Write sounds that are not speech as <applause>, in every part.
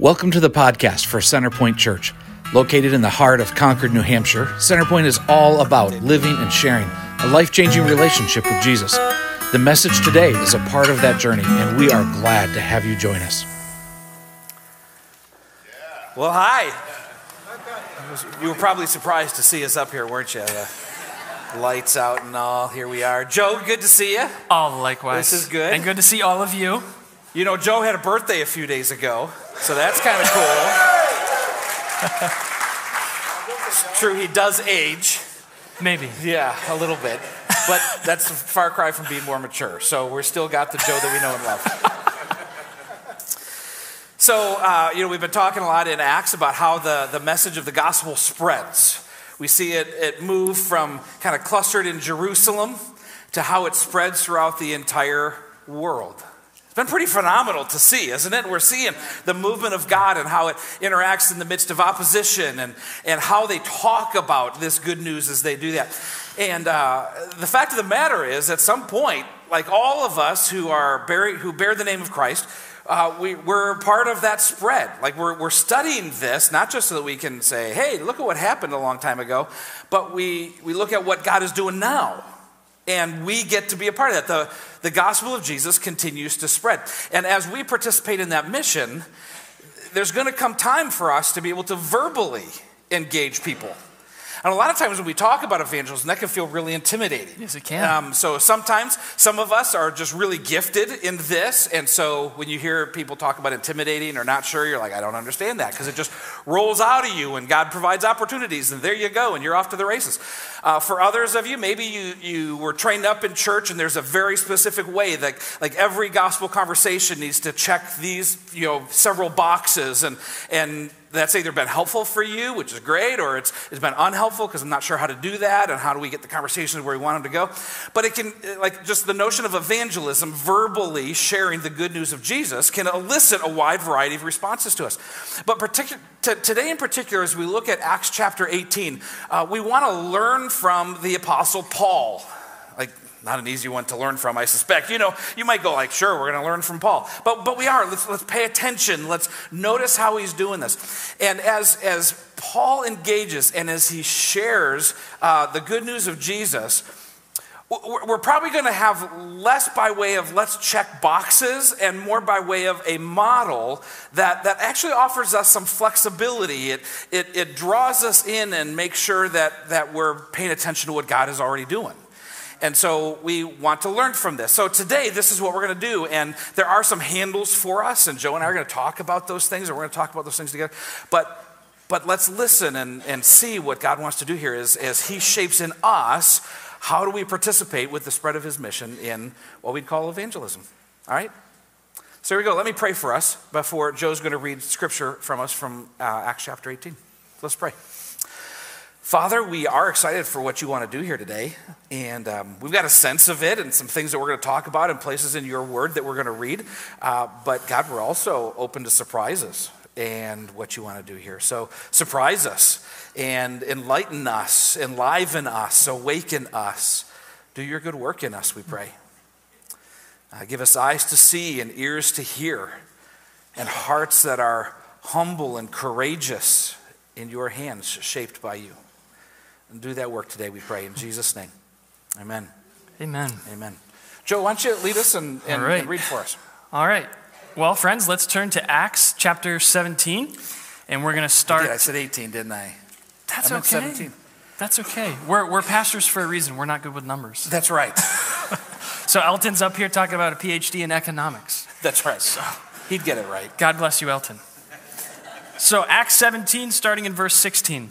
Welcome to the podcast for Centerpoint Church. Located in the heart of Concord, New Hampshire, Centerpoint is all about living and sharing a life changing relationship with Jesus. The message today is a part of that journey, and we are glad to have you join us. Well, hi. You were probably surprised to see us up here, weren't you? The lights out and all. Here we are. Joe, good to see you. Oh, likewise. This is good. And good to see all of you. You know, Joe had a birthday a few days ago, so that's kind of cool. <laughs> it's true, he does age. Maybe. Yeah, a little bit. But that's a far cry from being more mature. So we're still got the Joe that we know and love. <laughs> So, uh, you know, we've been talking a lot in Acts about how the, the message of the gospel spreads. We see it, it move from kind of clustered in Jerusalem to how it spreads throughout the entire world. It's been pretty phenomenal to see, isn't it? We're seeing the movement of God and how it interacts in the midst of opposition and, and how they talk about this good news as they do that. And uh, the fact of the matter is, at some point, like all of us who, are bear, who bear the name of Christ, uh, we, we're part of that spread. Like we're, we're studying this, not just so that we can say, hey, look at what happened a long time ago, but we, we look at what God is doing now and we get to be a part of that. The, the gospel of Jesus continues to spread. And as we participate in that mission, there's going to come time for us to be able to verbally engage people. And a lot of times when we talk about evangelism, that can feel really intimidating. Yes, it can. Um, so sometimes some of us are just really gifted in this. And so when you hear people talk about intimidating or not sure, you're like, I don't understand that because it just rolls out of you and God provides opportunities and there you go and you're off to the races. Uh, for others of you, maybe you, you were trained up in church and there's a very specific way that like every gospel conversation needs to check these, you know, several boxes and, and that's either been helpful for you, which is great, or it's, it's been unhelpful because I'm not sure how to do that and how do we get the conversations where we want them to go. But it can, like, just the notion of evangelism, verbally sharing the good news of Jesus, can elicit a wide variety of responses to us. But particu- t- today, in particular, as we look at Acts chapter 18, uh, we want to learn from the Apostle Paul. Like, not an easy one to learn from, I suspect. You know, you might go like, sure, we're going to learn from Paul. But, but we are. Let's, let's pay attention. Let's notice how he's doing this. And as, as Paul engages and as he shares uh, the good news of Jesus, we're probably going to have less by way of let's check boxes and more by way of a model that, that actually offers us some flexibility. It, it, it draws us in and makes sure that, that we're paying attention to what God is already doing. And so we want to learn from this. So today, this is what we're going to do. And there are some handles for us, and Joe and I are going to talk about those things, and we're going to talk about those things together. But, but let's listen and, and see what God wants to do here is, as He shapes in us how do we participate with the spread of His mission in what we'd call evangelism. All right? So here we go. Let me pray for us before Joe's going to read scripture from us from uh, Acts chapter 18. Let's pray. Father, we are excited for what you want to do here today. And um, we've got a sense of it and some things that we're going to talk about and places in your word that we're going to read. Uh, but God, we're also open to surprises and what you want to do here. So surprise us and enlighten us, enliven us, awaken us. Do your good work in us, we pray. Uh, give us eyes to see and ears to hear and hearts that are humble and courageous in your hands, shaped by you and do that work today, we pray. In Jesus' name. Amen. Amen. Amen. Joe, why don't you lead us and, and, right. and read for us? All right. Well, friends, let's turn to Acts chapter 17, and we're going to start. I, I said 18, didn't I? That's I okay. 17. That's okay. We're, we're pastors for a reason. We're not good with numbers. That's right. <laughs> so Elton's up here talking about a PhD in economics. That's right. So he'd get it right. God bless you, Elton. So Acts 17, starting in verse 16.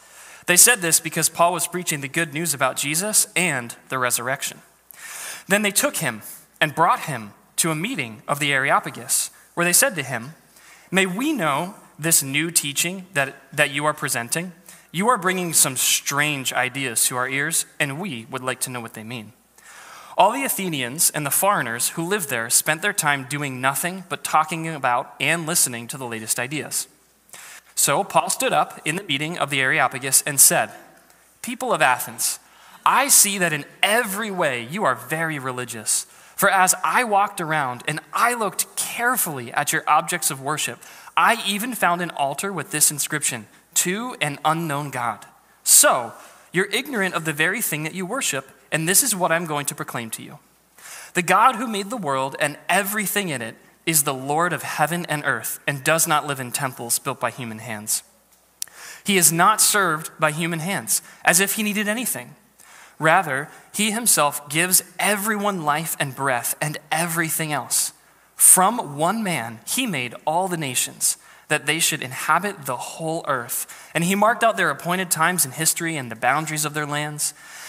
They said this because Paul was preaching the good news about Jesus and the resurrection. Then they took him and brought him to a meeting of the Areopagus, where they said to him, May we know this new teaching that, that you are presenting, you are bringing some strange ideas to our ears, and we would like to know what they mean. All the Athenians and the foreigners who lived there spent their time doing nothing but talking about and listening to the latest ideas. So Paul stood up in the meeting of the Areopagus and said, People of Athens, I see that in every way you are very religious. For as I walked around and I looked carefully at your objects of worship, I even found an altar with this inscription To an unknown God. So, you're ignorant of the very thing that you worship and this is what I'm going to proclaim to you The God who made the world and everything in it is the Lord of heaven and earth and does not live in temples built by human hands. He is not served by human hands as if he needed anything. Rather, he himself gives everyone life and breath and everything else. From one man, he made all the nations that they should inhabit the whole earth. And he marked out their appointed times in history and the boundaries of their lands.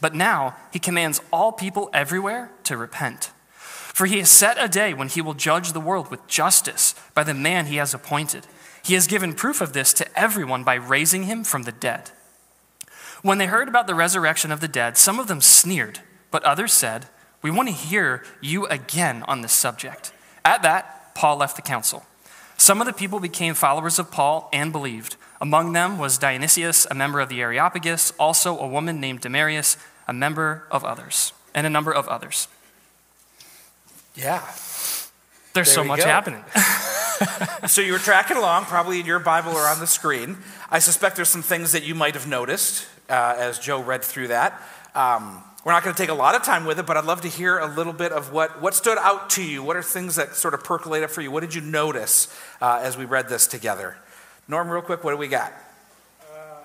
but now he commands all people everywhere to repent. For he has set a day when he will judge the world with justice by the man he has appointed. He has given proof of this to everyone by raising him from the dead. When they heard about the resurrection of the dead, some of them sneered, but others said, We want to hear you again on this subject. At that, Paul left the council. Some of the people became followers of Paul and believed. Among them was Dionysius, a member of the Areopagus, also a woman named Damaris, a member of others, and a number of others. Yeah. There's There so much go. happening. <laughs> So you were tracking along, probably in your Bible or on the screen. I suspect there's some things that you might have noticed uh, as Joe read through that. Um, we're not going to take a lot of time with it, but I'd love to hear a little bit of what, what stood out to you. What are things that sort of percolated for you? What did you notice uh, as we read this together? Norm, real quick, what do we got? Uh,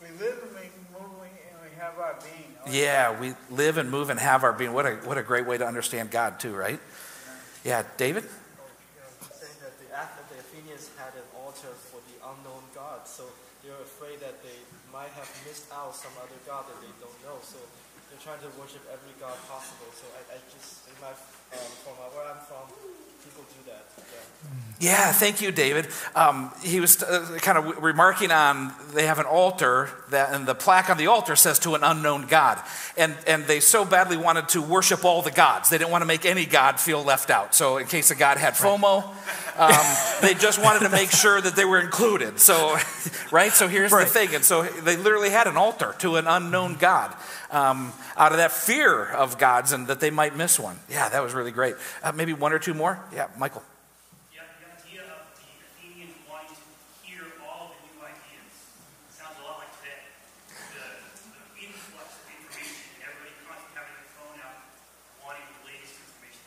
we live and we moving and we have our being. Yeah, we live and move and have our being. What a, what a great way to understand God, too, right? Yeah, David? saying that the, the Athenians had an altar for the unknown God, so they're afraid that they might have missed out some other God that they don't know. So trying to worship every God possible. So I, I just, in my, um, from where I'm from, people do that. Yeah. Yeah, thank you, David. Um, he was uh, kind of remarking on they have an altar that, and the plaque on the altar says to an unknown God, and and they so badly wanted to worship all the gods. They didn't want to make any god feel left out. So in case a god had FOMO, um, they just wanted to make sure that they were included. So, <laughs> right. So here's the thing, and so they literally had an altar to an unknown God. Um, out of that fear of gods and that they might miss one. Yeah, that was really great. Uh, maybe one or two more. Yeah, Michael. Yeah, the idea of the Athenians wanting to hear all the new ideas sounds a lot like today. The, the influx of information, everybody constantly having their phone out, wanting the latest information.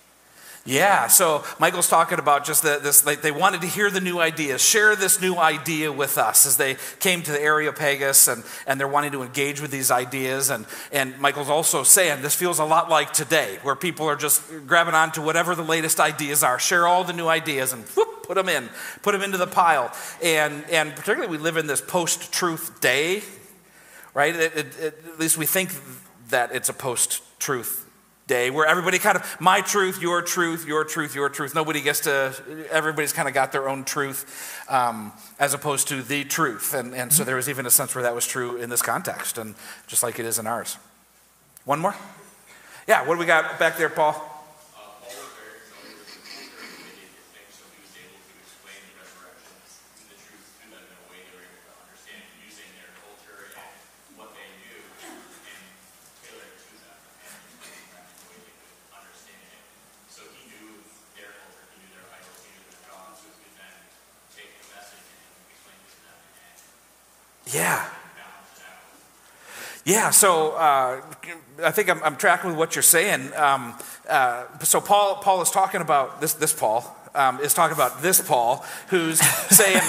Yeah, so Michael's talking about just the, this, like they wanted to hear the new ideas, share this new idea with us as they came to the Areopagus and, and they're wanting to engage with these ideas. And, and Michael's also saying this feels a lot like today, where people are just grabbing on to whatever the latest ideas are, share all the new ideas and whoop, put them in, put them into the pile. And, and particularly, we live in this post truth day, right? It, it, it- at least we think that it's a post truth day where everybody kind of my truth, your truth, your truth, your truth. Nobody gets to. Everybody's kind of got their own truth, um, as opposed to the truth. And and so there was even a sense where that was true in this context, and just like it is in ours. One more. Yeah. What do we got back there, Paul? Yeah. Yeah, so uh, I think I'm, I'm tracking with what you're saying. Um, uh, so Paul, Paul is talking about this. This Paul um, is talking about this Paul, who's <laughs> saying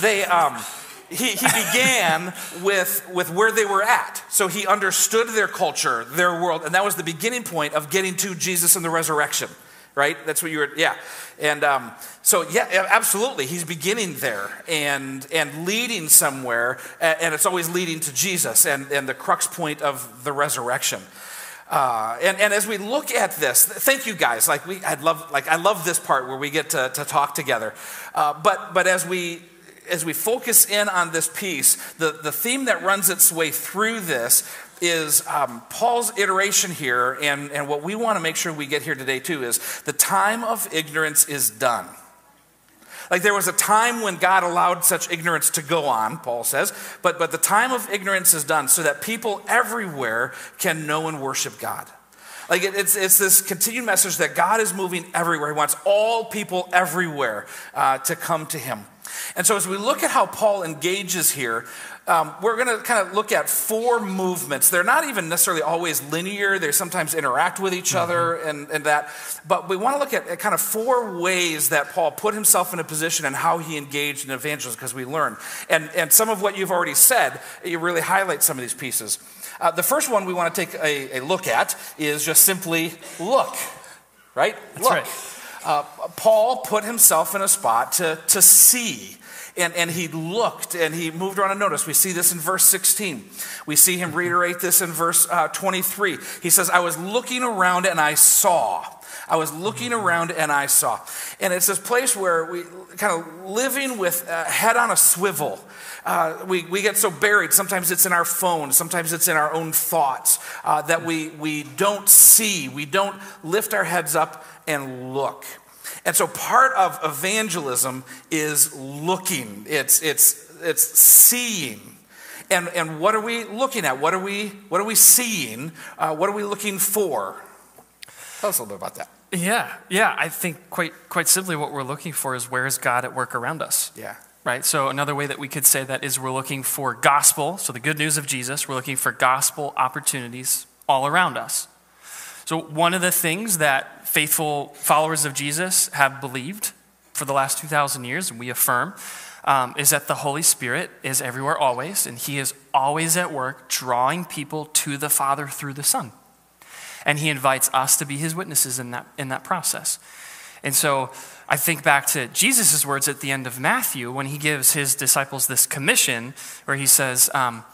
they. Um, he, he began with, with where they were at. So he understood their culture, their world, and that was the beginning point of getting to Jesus and the resurrection, right? That's what you were, yeah. And um, so, yeah, absolutely. He's beginning there and, and leading somewhere, and it's always leading to Jesus and, and the crux point of the resurrection. Uh, and, and as we look at this, thank you guys. Like we, I love, like I love this part where we get to, to talk together. Uh, but, but as we, as we focus in on this piece, the, the theme that runs its way through this is um, Paul's iteration here, and, and what we want to make sure we get here today too is the time of ignorance is done. Like there was a time when God allowed such ignorance to go on, Paul says, but, but the time of ignorance is done so that people everywhere can know and worship God. Like it, it's, it's this continued message that God is moving everywhere. He wants all people everywhere uh, to come to Him. And so as we look at how Paul engages here, um, we're going to kind of look at four movements. They're not even necessarily always linear, they sometimes interact with each mm-hmm. other and, and that. But we want to look at, at, kind of four ways that Paul put himself in a position and how he engaged in evangelism because we learn. And, and some of what you've already said, you really highlight some of these pieces. Uh, the first one we want to take a, a, look at is just simply look, right? That's look. Right. Uh, Paul put himself in a spot to, to see and, and he looked and he moved around and noticed. We see this in verse 16. We see him reiterate this in verse uh, 23. He says, I was looking around and I saw. I was looking around and I saw. And it's this place where we kind of living with head on a swivel. Uh, we, we get so buried. Sometimes it's in our phone, sometimes it's in our own thoughts uh, that we, we don't see, we don't lift our heads up and look. And so part of evangelism is looking, it's, it's, it's seeing. And, and what are we looking at? What are we, what are we seeing? Uh, what are we looking for? Tell us a little bit about that. Yeah, yeah. I think quite, quite simply what we're looking for is where is God at work around us? Yeah. Right? So, another way that we could say that is we're looking for gospel, so the good news of Jesus, we're looking for gospel opportunities all around us. So, one of the things that faithful followers of Jesus have believed for the last 2,000 years, and we affirm, um, is that the Holy Spirit is everywhere always, and He is always at work drawing people to the Father through the Son. And He invites us to be His witnesses in that, in that process. And so I think back to Jesus' words at the end of Matthew when He gives His disciples this commission where He says, um,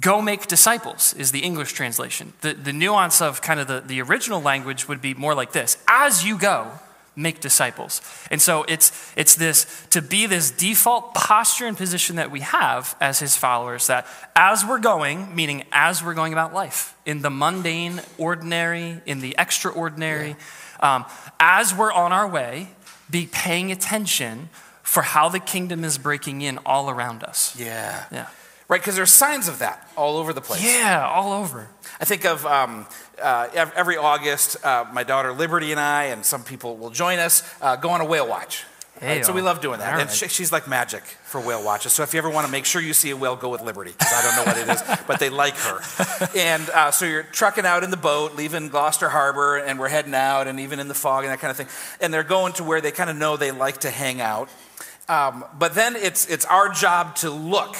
Go make disciples is the English translation. The, the nuance of kind of the, the original language would be more like this As you go, make disciples. And so it's, it's this to be this default posture and position that we have as his followers that as we're going, meaning as we're going about life, in the mundane, ordinary, in the extraordinary, yeah. um, as we're on our way, be paying attention for how the kingdom is breaking in all around us. Yeah. Yeah. Right, because there's signs of that all over the place. Yeah, all over. I think of um, uh, every August, uh, my daughter Liberty and I, and some people will join us, uh, go on a whale watch. Right? So we love doing that. and she, she's like magic for whale watches. So if you ever want to make sure you see a whale, go with Liberty. Because I don't know what it is, <laughs> but they like her. And uh, so you're trucking out in the boat, leaving Gloucester Harbor, and we're heading out, and even in the fog and that kind of thing. And they're going to where they kind of know they like to hang out. Um, but then it's, it's our job to look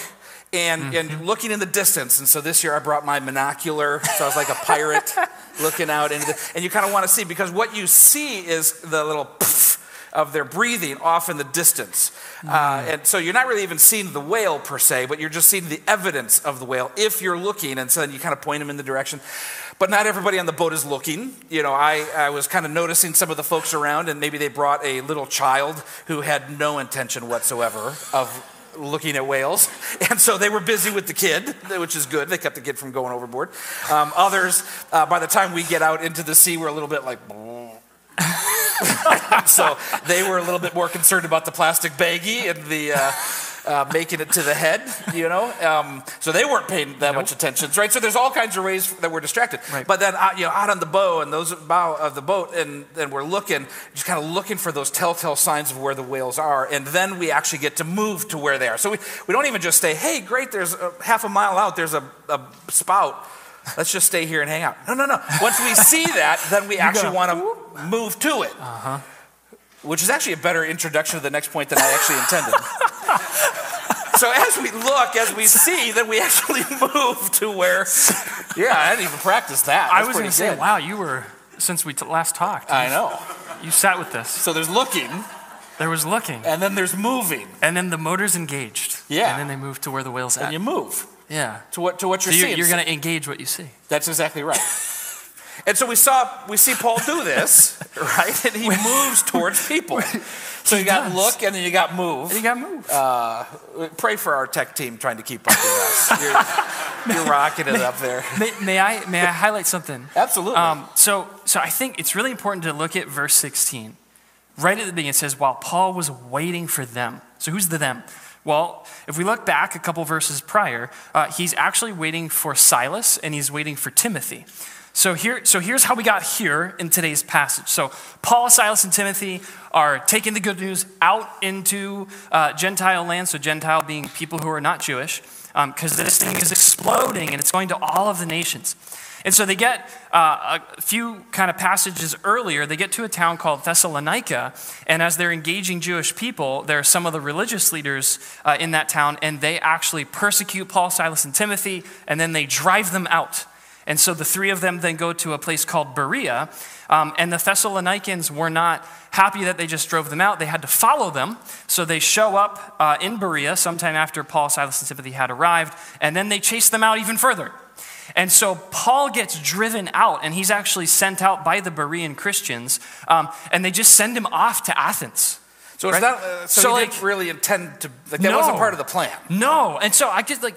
and, mm-hmm. and looking in the distance. And so this year I brought my monocular, so I was like a pirate <laughs> looking out into the, and you kind of want to see because what you see is the little puff of their breathing off in the distance. Mm-hmm. Uh, and so you're not really even seeing the whale per se, but you're just seeing the evidence of the whale if you're looking. And so then you kind of point them in the direction. But not everybody on the boat is looking. You know, I, I was kind of noticing some of the folks around, and maybe they brought a little child who had no intention whatsoever of looking at whales. <laughs> And so they were busy with the kid, which is good. They kept the kid from going overboard. Um, others, uh, by the time we get out into the sea, we're a little bit like, <laughs> so they were a little bit more concerned about the plastic baggie and the. Uh, uh, making it to the head, you know. Um, so they weren't paying that nope. much attention, right? So there's all kinds of ways that we're distracted. Right. But then, uh, you know, out on the bow and those bow of the boat, and then we're looking, just kind of looking for those telltale signs of where the whales are, and then we actually get to move to where they are. So we, we don't even just say, "Hey, great, there's a, half a mile out, there's a, a spout." Let's just stay here and hang out. No, no, no. Once we see <laughs> that, then we actually want to move to it. Uh-huh. Which is actually a better introduction to the next point than I actually intended. <laughs> so as we look, as we see, then we actually <laughs> move to where. <laughs> Yeah, I didn't even practice that. I was going pretty to say, good. wow, you were, since we t- last talked, I know. you sat with this. So there's looking, There was looking. and then there's moving, And then the motor's engaged. Yeah. And then they move to where the whale's are. and at. you move yeah. to what to what you're you're, seeing. you're going to engage what you see. That's exactly right. And so we saw we see Paul do this, <laughs> right? And he moves towards people. So you got does. look and then you got move. You got move. Uh, pray for our tech team trying to keep up with us. <laughs> You're, you're rocking it up there. may, may I may I highlight something? Absolutely. Um, so so I think it's really important to look at verse 16. Right at the beginning, it says, "While Paul was waiting for them." So who's the them? Well, if we look back a couple verses prior, uh, he's actually waiting for Silas and he's waiting for Timothy. So here, so here's how we got here in today's passage. So Paul, Silas, and Timothy are taking the good news out into uh, Gentile land. So Gentile being people who are not Jewish, because this thing is exploding and it's going to all of the nations. And so they get uh, a few kind of passages earlier, they get to a town called Thessalonica. And as they're engaging Jewish people, there are some of the religious leaders uh, in that town, and they actually persecute Paul, Silas, and Timothy, and then they drive them out. And so the three of them then go to a place called Berea. Um, and the Thessalonians were not happy that they just drove them out. They had to follow them. So they show up uh, in Berea sometime after Paul, Silas, and Timothy had arrived. And then they chase them out even further. And so Paul gets driven out, and he's actually sent out by the Berean Christians, um, and they just send him off to Athens. so it's right? not. Uh, so, So, like- didn't really intend to. Like that No. wasn't part of the plan. No. And so I just like,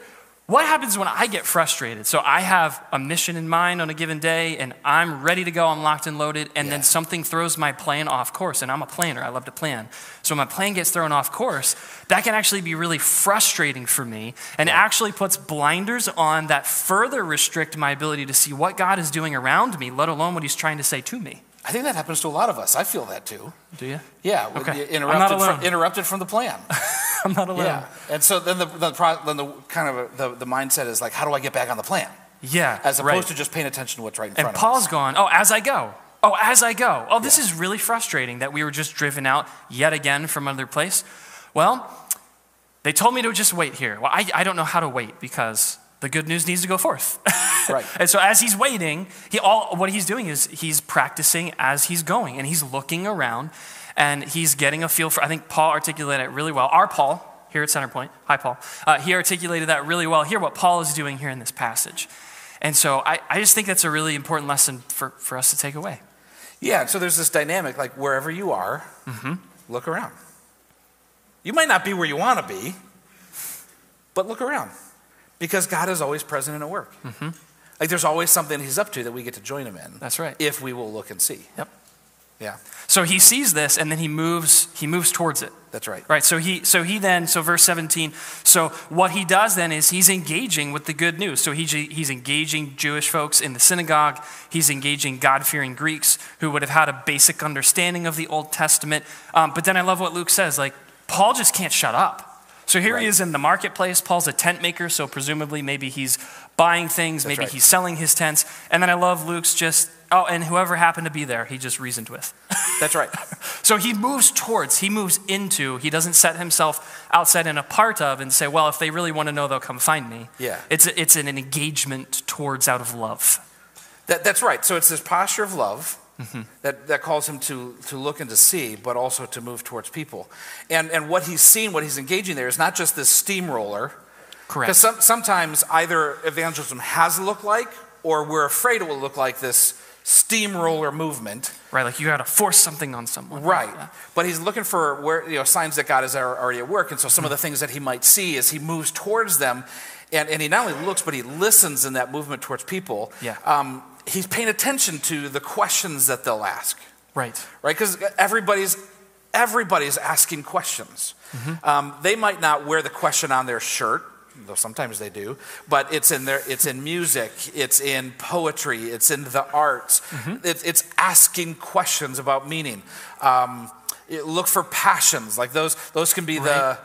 what happens when I get frustrated? So I have a mission in mind on a given day, and I'm ready to go, I'm locked and loaded, and then something throws my plan off course. And I'm a planner, I love to plan. So when my plan gets thrown off course, that can actually be really frustrating for me and actually puts blinders on that further restrict my ability to see what God is doing around me, let alone what He's trying to say to me. I think that happens to a lot of us. I feel that too. Do you? Yeah. Okay. you I'm not Interrupted, alone. from, interrupted from the plan. <laughs> I'm not alone. Yeah. And so then the, the, then the kind of the, the mindset is like, how do I get back on the plan? Yeah. As opposed right. to just paying attention to what's right in And front of Paul's us. gone, oh, as I go. Oh, as I go. Oh, this is really frustrating that we were just driven out yet again from another place. Well, they told me to just wait here. Well, I, I don't know how to wait because the good news needs to go forth. <laughs> Right. and so as he's waiting, he all what he's doing is he's practicing as he's going and he's looking around and he's getting a feel for I think Paul articulated it really well. Our Paul here at Centerpoint, hi Paul, uh, he articulated that really well. Here, what Paul is doing here in this passage. And so I, I just think that's a really important lesson for, for us to take away. Yeah, so there's this dynamic like wherever you are, look around. You might not be where you want to be, but look around because God is always present and at work. Like there's always something He's up to that we get to join Him in. That's right. If we will look and see. Yep. Yeah, So he sees this and then he moves he moves towards it. that's right. Right. So he so he then so verse 17. So what he does then is he's engaging with the good news. So he, he's engaging Jewish folks in the synagogue. He's engaging God-fearing Greeks who would have had a basic understanding of the Old Testament. Um, but then I love what Luke says. Like Paul just can't shut up. So here he is in the marketplace. Paul's a tent maker, so presumably maybe he's buying things, maybe right. he's selling his tents. And then I love Luke's just oh, and whoever happened to be there, he just reasoned with. <laughs> That's right. So he moves towards, he moves into, he doesn't set himself outside and a part of and say, well, if they really want to know, they'll come find me. Yeah. It's, it's an engagement towards out of love. That, that's right. So it's this posture of love Mm-hmm. that, that calls him to, to look and to see, but also to move towards people. And, and what he's seen, what he's engaging there, is not just this steamroller. Correct. Because some, sometimes either evangelism has looked like, or we're afraid it will look like this steamroller movement. Right, like you got to force something on someone. Right. Yeah. But he's looking for where, you know, signs that God is already at work. And so some of the things that he might see as he moves towards them, and, and he not only looks, but he listens in that movement towards people. Yeah. Um, he's paying attention to the questions that they'll ask, Right. right? Because everybody's, everybody's asking questions. Mm-hmm. Um, they might not wear the question on their shirt, though sometimes they do, but it's in their, it's in music, it's in poetry, it's in the arts. Mm-hmm. It's, it's asking questions about meaning. Um, it- look for passions, like those. Those can be the.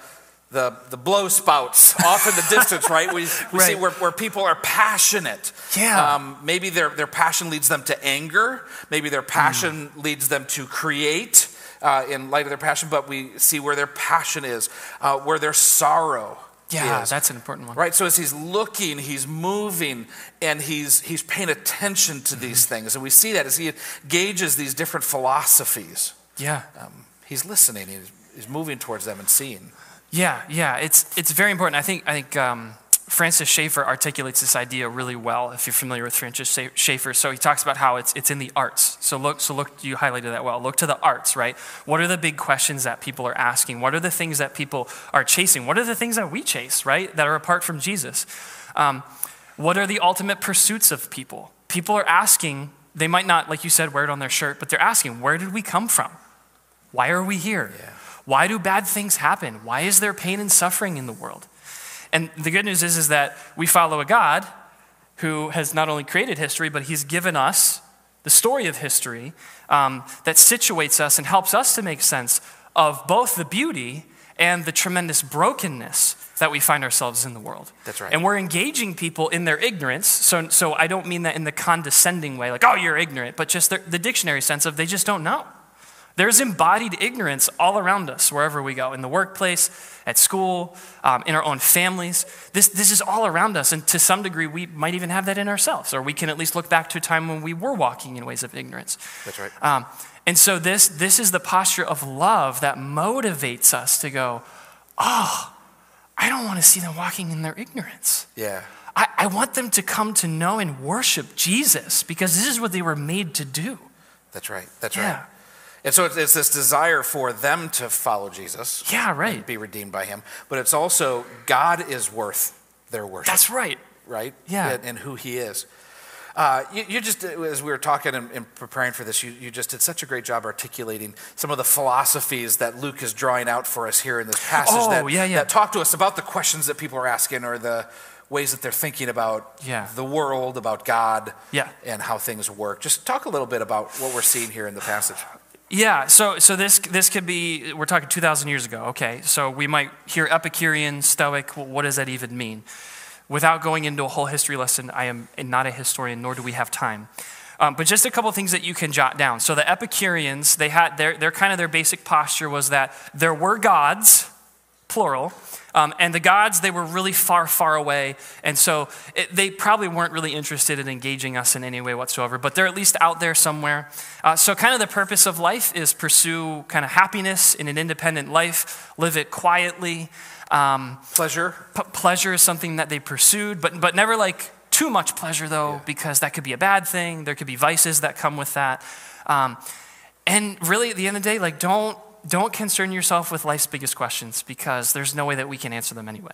The, the blow spouts <laughs> off in the distance, right? We, we see where, where people are passionate. Yeah. Um, maybe their, their passion leads them to anger. Maybe their passion Hmm. leads them to create uh, in light of their passion, but we see where their passion is, uh, where their sorrow Yeah, is. that's an important one. Right, so as he's looking, he's moving, and he's he's paying attention to these Mm-hmm. things, and we see that as he gauges these different philosophies. Yeah. Um, he's listening, he's, he's moving towards them and seeing. Yeah, yeah, it's it's very important. I think I think um, Francis Schaeffer articulates this idea really well. If you're familiar with Francis Schaeffer, so he talks about how it's it's in the arts. So look, so look, you highlighted that well. Look to the arts, right? What are the big questions that people are asking? What are the things that people are chasing? What are the things that we chase, right? That are apart from Jesus. Um, what are the ultimate pursuits of people? People are asking. They might not, like you said, wear it on their shirt, but they're asking, where did we come from? Why are we here? Why do bad things happen? Why is there pain and suffering in the world? And the good news is, is that we follow a God who has not only created history, but he's given us the story of history um, that situates us and helps us to make sense of both the beauty and the tremendous brokenness that we find ourselves in the world. That's right. And we're engaging people in their ignorance. So, so I don't mean that in the condescending way, like, oh, you're ignorant, but just the, the dictionary sense of they just don't know. There's embodied ignorance all around us, wherever we go, in the workplace, at school, um, in our own families. This, this is all around us, and to some degree, we might even have that in ourselves, or we can at least look back to a time when we were walking in ways of ignorance. That's right. Um, and so, this, this is the posture of love that motivates us to go, oh, I don't want to see them walking in their ignorance. Yeah. I, I want them to come to know and worship Jesus because this is what they were made to do. That's right. That's Yeah. right. And so it's, it's this desire for them to follow Jesus. Yeah, right. And be redeemed by him. But it's also God is worth their worship. That's right. right? Yeah. And, and who he is. Uh, you, you just, as we were talking and, and preparing for this, you, you just did such a great job articulating some of the philosophies that Luke is drawing out for us here in this passage Oh, that, yeah, yeah. that talk to us about the questions that people are asking or the ways that they're thinking about Yeah. the world, about God, Yeah. and how things work. Just talk a little bit about what we're seeing here in the passage. Yeah, so so this this could be we're talking 2000 years ago. Okay. So we might hear Epicurean, Stoic, well, what does that even mean? Without going into a whole history lesson, I am not a historian nor do we have time. Um, but just a couple things that you can jot down. So the Epicureans, they had their, their kind of their basic posture was that there were gods, plural, um, and the gods, they were really far, far away. And so it, they probably weren't really interested in engaging us in any way whatsoever, but they're at least out there somewhere. Uh, so, kind of the purpose of life is pursue kind of happiness in an independent life, live it quietly. Um, Pleasure. P- pleasure is something that they pursued, but, but never like too much pleasure, though, because that could be a bad thing. There could be vices that come with that. Um, and really, at the end of the day, like, don't, don't concern yourself with life's biggest questions because there's no way that we can answer them anyway.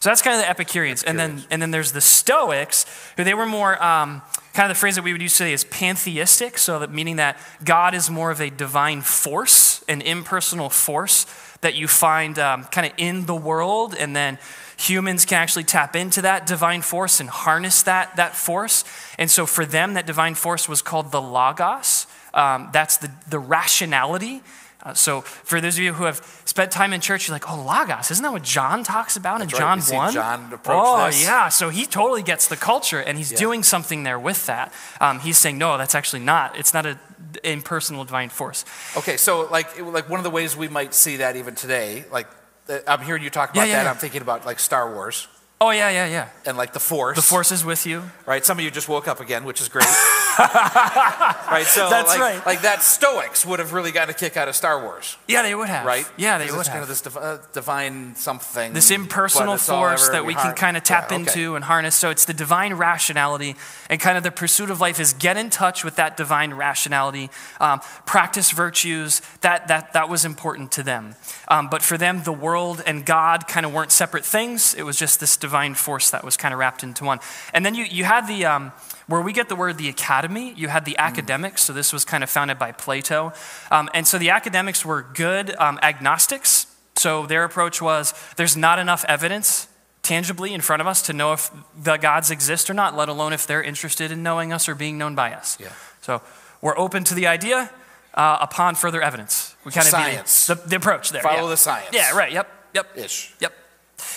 So that's kind of the Epicureans. And then, and then there's the Stoics, who they were more, um, kind of the phrase that we would use today is pantheistic, so that meaning that God is more of a divine force, an impersonal force that you find um, kind of in the world, and then humans can actually tap into that divine force and harness that, that force. And so for them, that divine force was called the Logos. Um, that's the, the rationality. Uh, so, for those of you who have spent time in church, you're like, oh, Logos, isn't that what John talks about in That's right. John We see 1? John approach oh, this. yeah. So, he totally gets the culture and he's Yeah. doing something there with that. Um, he's saying, no, that's actually not. It's not an impersonal divine force. Okay, so like, like one of the ways we might see that even today, like uh, I'm hearing you talk about Yeah, yeah, that. I'm thinking about like Star Wars Oh, yeah, yeah, yeah. and like the Force. The force is with you. right? Some of you just woke up again, which is great. <laughs> right? So That's like, right. like that Stoics would have really gotten a kick out of Star Wars, Yeah, they would have. right? Yeah, they would it's have. kind of this div- uh, divine something. this impersonal force that we can kind of tap Yeah, okay. into and harness. So it's the divine rationality, and kind of the pursuit of life is get in touch with that divine rationality, um, practice virtues. That that that was important to them. Um, but for them, the world and God kind of weren't separate things. It was just this divine force that was kind of wrapped into one. And then you you had the. Um, where we get the word the academy, you had the academics. So this was kind of founded by Plato. Um, and so the academics were good um, agnostics. So their approach was there's not enough evidence tangibly in front of us to know if the gods exist or not, let alone if they're interested in knowing us or being known by us. Yeah. So we're open to the idea uh, upon further evidence. We kind of Science. the, the approach there. Follow yeah. the science. Yeah, right. Yep. Yep. Ish. Yep.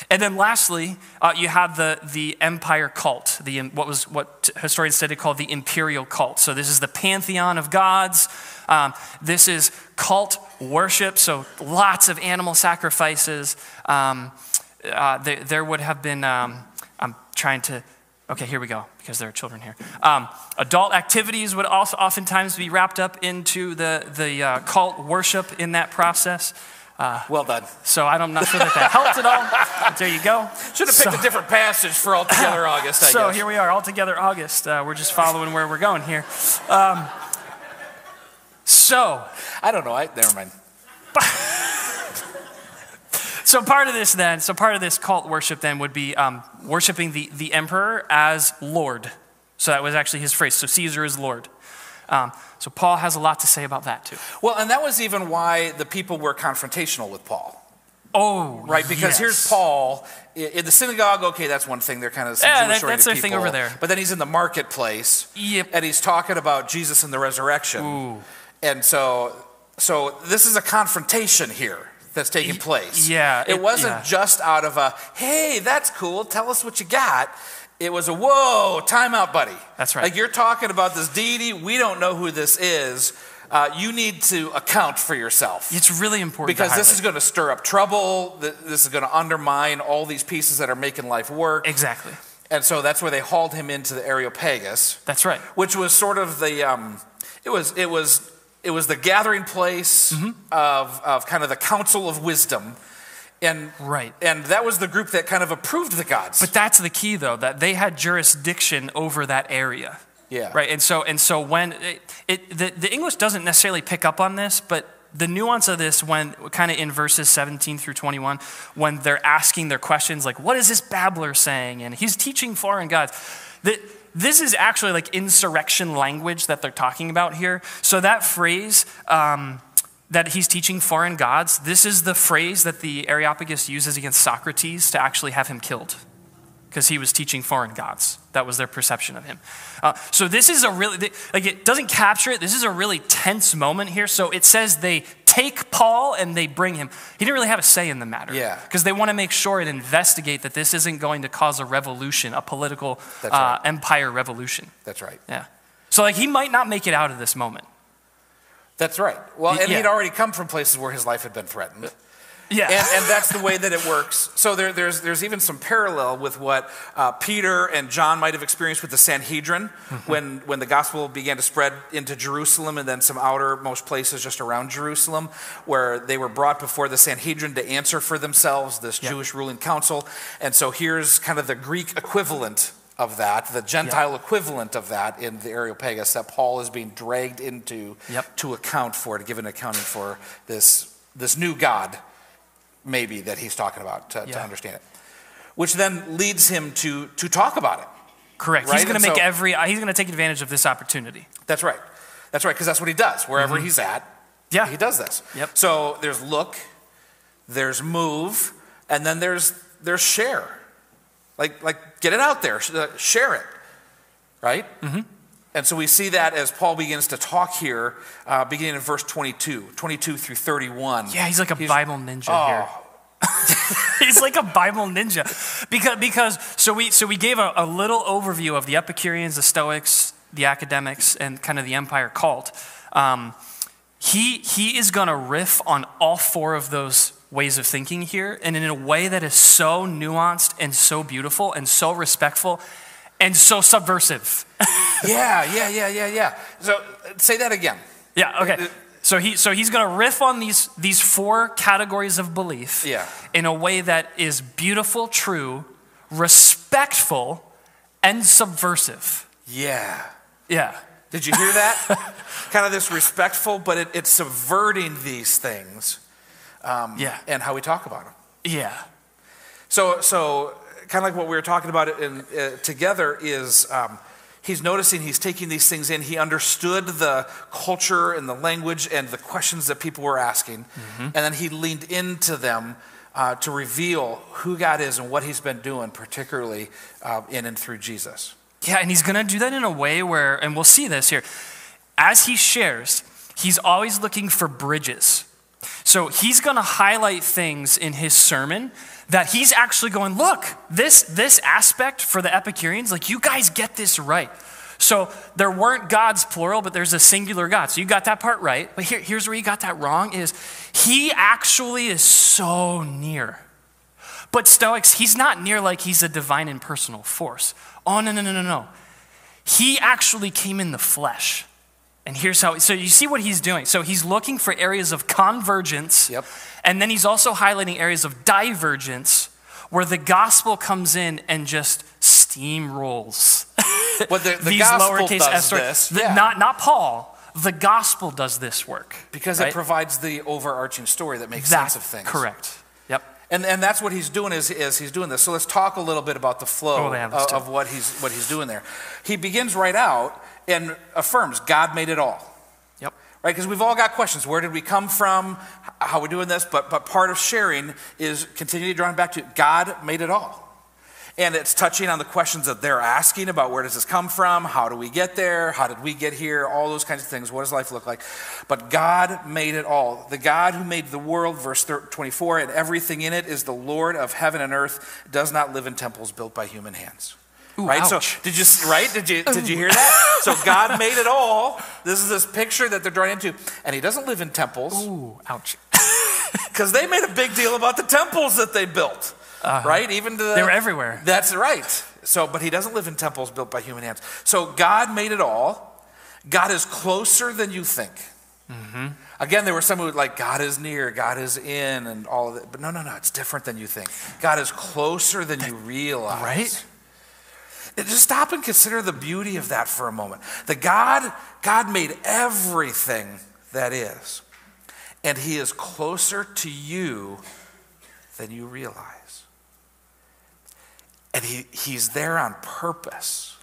And then lastly, uh, you have the, the empire cult, the, what was what historians today call the imperial cult. So this is the pantheon of gods. Um, this is cult worship, so lots of animal sacrifices. Um, uh, there, there would have been, um, I'm trying to, okay, here we go, because there are children here. Um, adult activities would also oftentimes be wrapped up into the, the uh, cult worship in that process. Well done. So I'm not sure that that helped at all. <laughs> There you go. Should have picked So- a different passage for All Together <coughs> August, I so guess. here we are, all together August. Uh, we're just following where we're going here. Um, so, I don't know. I, never mind. <laughs> so part of this then, so part of this cult worship then would be um, worshiping the, the emperor as Lord. So that was actually his phrase. So Caesar is Lord. Um, so Paul has a lot to say about that too. Well, and that was even why the people were confrontational with Paul. Oh, Right, because yes. here's Paul in the synagogue. Okay, that's one thing. They're kind of Yeah, that- that's their thing over there. But then he's in the marketplace, Yep. and he's talking about Jesus and the resurrection. Ooh. And so, so this is a confrontation here that's taking place. yeah, it, it- wasn't yeah. just out of a "Hey, that's cool. Tell us what you got." It was a "Whoa, time out, buddy." That's right. Like you're talking about this deity. We don't know who this is. Uh, you need to account for yourself It's really important because this is going to stir up trouble. This is going to undermine all these pieces that are making life work. exactly. And so that's where they hauled him into the Areopagus, That's right. which was sort of the um, it was it was it was the gathering place Mm-hmm. of of kind of the council of wisdom, and Right. and that was the group that kind of approved the gods. But that's the key, though, that they had jurisdiction over that area. Yeah. Right. And so, and so when it, it the, the English doesn't necessarily pick up on this, but the nuance of this, when kind of in verses 17 through 21, when they're asking their questions like, "What is this babbler saying?" and he's teaching foreign gods. That this is actually like insurrection language that they're talking about here. So that phrase. Um, that he's teaching foreign gods. This is the phrase that the Areopagus uses against Socrates to actually have him killed because he was teaching foreign gods. That was their perception of him. Uh, so this is a really, like it doesn't capture it. This is a really tense moment here. So it says they take Paul and they bring him. He didn't really have a say in the matter. Yeah. Because they want to make sure and investigate that this isn't going to cause a revolution, a political That's uh, empire revolution. that's right. Yeah. So like he might not make it out of this moment. That's right. Well, and Yeah. he'd already come from places where his life had been threatened. Yeah. and, and that's the way that it works. So there, there's, there's even some parallel with what uh, Peter and John might have experienced with the Sanhedrin Mm-hmm. when, when the gospel began to spread into Jerusalem and then some outermost places just around Jerusalem, where they were brought before the Sanhedrin to answer for themselves, this Yep. Jewish ruling council. And so here's kind of the Greek equivalent of that, the Gentile equivalent of that in the Areopagus that Paul is being dragged into Yep. to account for, to give an accounting for this, this new God maybe that he's talking about to, to understand it which then leads him to to talk about it Correct. Right, He's going to make so- every, uh, he's going to take advantage of this opportunity. that's right that's right because that's what he does wherever he's at Mm-hmm. Yeah. he does this Yep. so there's look there's move and then there's there's share like like get it out there uh, share it right mm-hmm. and so we see that as paul begins to talk here uh, beginning in verse 22 22 through 31 Yeah, he's like a Bible ninja oh, here. <laughs> he's like a Bible ninja. Because, because so, we, so we gave a, a little overview of the Epicureans, the Stoics, the academics, and kind of the empire cult. Um, he, he is going to riff on all four of those ways of thinking here, and in a way that is so nuanced and so beautiful and so respectful and so subversive. <laughs> yeah yeah yeah yeah yeah so uh, say that again Yeah, okay. So he so he's going to riff on these these four categories of belief Yeah. in a way that is beautiful, true, respectful, and subversive. yeah Yeah. Did you hear that? <laughs> kind of this respectful, but it, it's subverting these things um, Yeah. and how we talk about them. Yeah. So, so kind of like what we were talking about in, uh, together is um, he's noticing he's taking these things in. He understood the culture and the language and the questions that people were asking, and then he leaned into them. Uh, to reveal who God is and what He's been doing, particularly uh, in and through Jesus. Yeah, and he's going to do that in a way where and we'll see this here. As he shares, he's always looking for bridges. So he's going to highlight things in his sermon that he's actually going, look, this this aspect for the Epicureans, like you guys get this right. So there weren't gods plural, but there's a singular God. So you got that part right. But here, here's where you got that wrong: is he actually is so near, But Stoics, he's not near like he's a divine and personal force. Oh, no, no, no, no, no. He actually came in the flesh. And here's how, so you see what he's doing. So he's looking for areas of convergence. Yep. And then he's also highlighting areas of divergence where the gospel comes in and just steamrolls. <laughs> Well, the, the These gospel lowercase does this. The- yeah. Not, not Paul. The gospel does this work. because right? it provides the overarching story that makes That's sense of things. Correct. Yep. And, and that's what he's doing is, is he's doing this. So let's talk a little bit about the flow Oh, let's of, of what he's, what he's doing there. He begins right out and affirms God made it all. Yep. Right? Because we've all got questions. Where did we come from? How are we doing this? But, but part of sharing is continually drawing back to God made it all. And it's touching on the questions that they're asking about where does this come from? How do we get there? How did we get here? All those kinds of things. What does life look like? But God made it all. The God who made the world, verse 24, and everything in it is the Lord of heaven and earth, does not live in temples built by human hands. Ooh, right? ouch. So did you right? Did you did you hear that? so <laughs> God made it all. This is this picture that they're drawing into. And he doesn't live in temples Ooh, ouch. <laughs> because they made a big deal about the temples that they built, right? Even to the, Uh-huh. They were everywhere. That's right. So, but he doesn't live in temples built by human hands. So God made it all. God is closer than you think. Mm-hmm. Again, there were some who were like, God is near, God is in, and all of that. But no, no, no, it's different than you think. God is closer than you realize. Right? Just stop and consider the beauty of that for a moment. The God, God made everything that is, and He is closer to you than you realize. And he, He's there on purpose.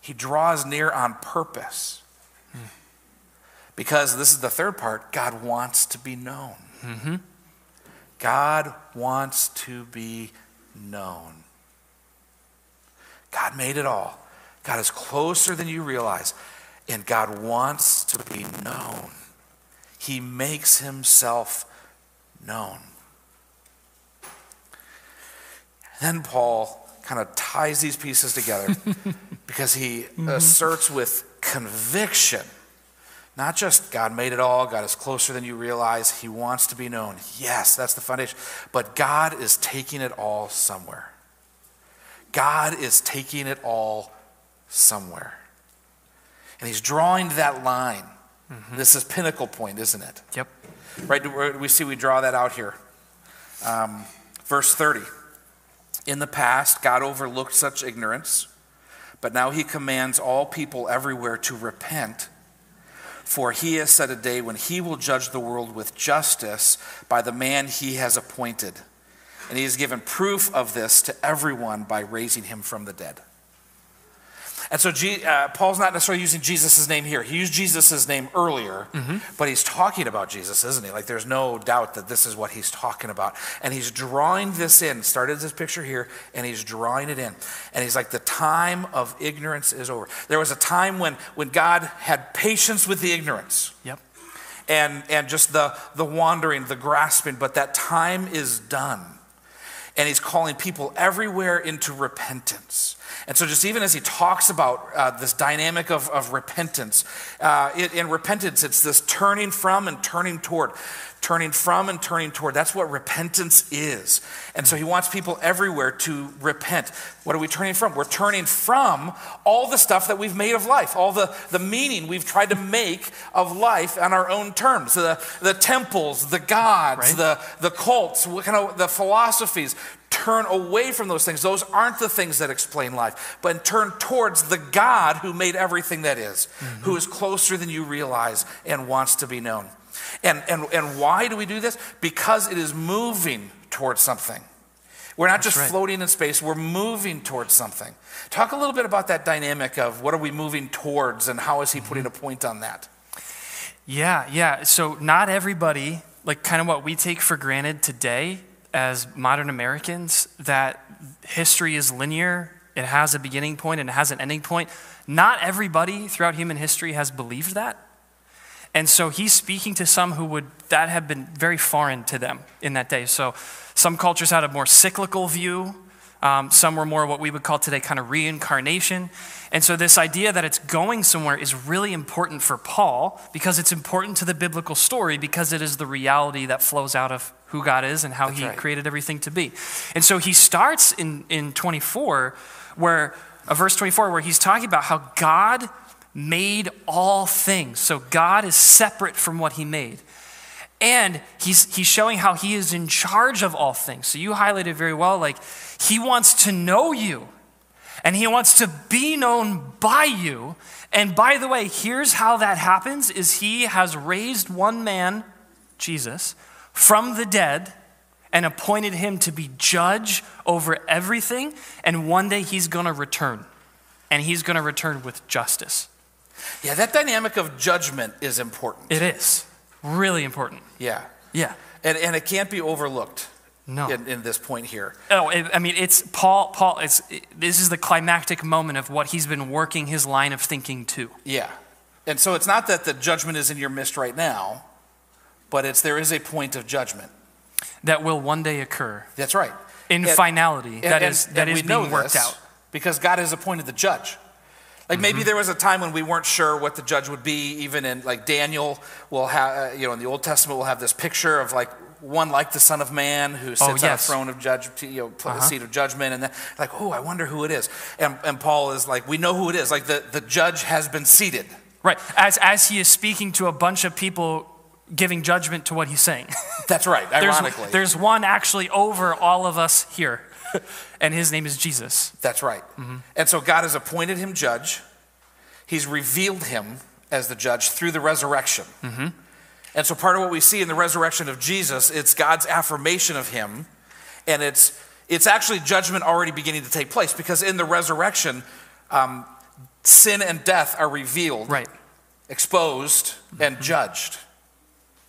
He draws near on purpose. Because this is the third part God wants to be known. Mm-hmm. God wants to be known. God made it all. God is closer than you realize. And God wants to be known. He makes himself known. Then Paul kind of ties these pieces together <laughs> because he mm-hmm. asserts with conviction not just God made it all, God is closer than you realize, He wants to be known. Yes, that's the foundation. But God is taking it all somewhere. God is taking it all somewhere. And He's drawing that line. This is pinnacle point, isn't it? Yep. Right? We see we draw that out here. Um, verse 30. In the past, God overlooked such ignorance, but now he commands all people everywhere to repent. For he has set a day when he will judge the world with justice by the man he has appointed. And he has given proof of this to everyone by raising him from the dead. And so uh, Paul's not necessarily using Jesus' name here. He used Jesus' name earlier, but he's talking about Jesus, isn't he? Like there's no doubt that this is what he's talking about. And he's drawing this in, started this picture here, and he's drawing it in. And he's like, the time of ignorance is over. There was a time when, when God had patience with the ignorance Yep. and, and just the, the wandering, the grasping, but that time is done. And he's calling people everywhere into repentance. And so, just even as he talks about uh, this dynamic of, of repentance, uh, it, in repentance, it's this turning from and turning toward. Turning from and turning toward. That's what repentance is. And so, he wants people everywhere to repent. What are we turning from? We're turning from all the stuff that we've made of life, all the, the meaning we've tried to make of life on our own terms. The, the temples, the gods, Right. the, the cults, what kind of the philosophies. Turn away from those things. Those aren't the things that explain life, but turn towards the God who made everything that is, who is closer than you realize and wants to be known. And, and, and why do we do this? Because it is moving towards something. We're not just right. floating in space, we're moving towards something. Talk a little bit about that dynamic of what are we moving towards and how is he putting mm-hmm. a point on that? Yeah, yeah. So not everybody, like kind of what we take for granted today as modern Americans, that history is linear, it has a beginning point and it has an ending point. Not everybody throughout human history has believed that. And so he's speaking to some who would that have been very foreign to them in that day. So some cultures had a more cyclical view Um, some were more what we would call today kind of reincarnation. And so, this idea that it's going somewhere is really important for Paul because it's important to the biblical story because it is the reality that flows out of who God is and how That's he right. created everything to be. And so, he starts in, in 24, where, uh, verse 24, where he's talking about how God made all things. So, God is separate from what he made. And he's, he's showing how he is in charge of all things. So you highlighted very well, like he wants to know you and he wants to be known by you. And by the way, here's how that happens is he has raised one man, Jesus, from the dead and appointed him to be judge over everything. And one day he's going to return. And he's going to return with justice. Yeah, that dynamic of judgment is important. It is really important. Yeah. Yeah. And, and it can't be overlooked No. in, in this point here. Oh, it, I mean, it's Paul. Paul. It's it- this is the climactic moment of what he's been working his line of thinking to. Yeah. And so it's not that the judgment is in your midst right now, but it's there is a point of judgment. That will one day occur That's right. in And- finality. and- that and- is that is being worked out. Because God has appointed the judge. Like maybe Mm-hmm. there was a time when we weren't sure what the judge would be. Even in like Daniel will have, uh, you know, in the Old Testament, we'll have this picture of like one like the Son of Man who sits Oh, on a throne of judge, you know, Uh-huh. seat of judgment, and then like, oh, I wonder who it is. And, and Paul is like, we know who it is. Like the, the judge has been seated. Right. As as he is speaking to a bunch of people, giving judgment to what he's saying. That's right. <laughs> there's, Ironically, there's one actually over all of us here, <laughs> and his name is Jesus. That's right. Mm-hmm. And so God has appointed him judge. He's revealed him as the judge through the resurrection. Mm-hmm. And so part of what we see in the resurrection of Jesus, it's God's affirmation of him, and it's it's actually judgment already beginning to take place because in the resurrection, um, sin and death are revealed, Right. exposed, and judged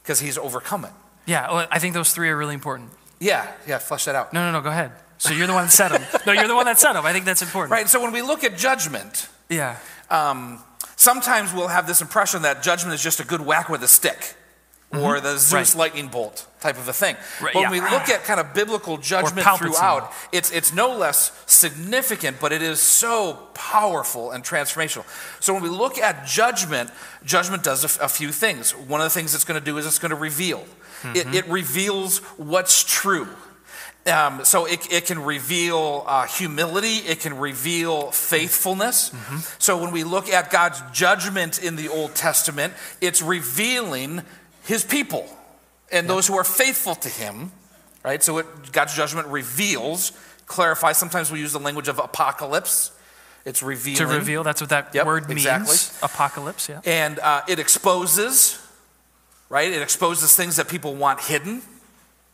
because he's overcome it. Yeah. well, I think those three are really important. Yeah, yeah, flesh that out. No, no, no. Go ahead. So you're the one that said them. No, you're the one that said them. I think that's important. Right. So when we look at judgment, Yeah. um, sometimes we'll have this impression that judgment is just a good whack with a stick or the Zeus Mm-hmm. Right. lightning bolt type of a thing. Right, but yeah. when we look at kind of biblical judgment throughout, it's, it's no less significant, but it is so powerful and transformational. So when we look at judgment, judgment does a, f- a few things. One of the things it's going to do is it's going to reveal. Mm-hmm. It, it reveals what's true. Um, so it, it can reveal uh, humility, it can reveal faithfulness. Mm-hmm. So when we look at God's judgment in the Old Testament, it's revealing his people and those who are faithful to him, right? So it, God's judgment reveals, clarifies. Sometimes we use the language of apocalypse. It's revealing. To reveal, that's what that Yep, word means. exactly. Apocalypse, yeah. And uh, it exposes, right? It exposes things that people want hidden.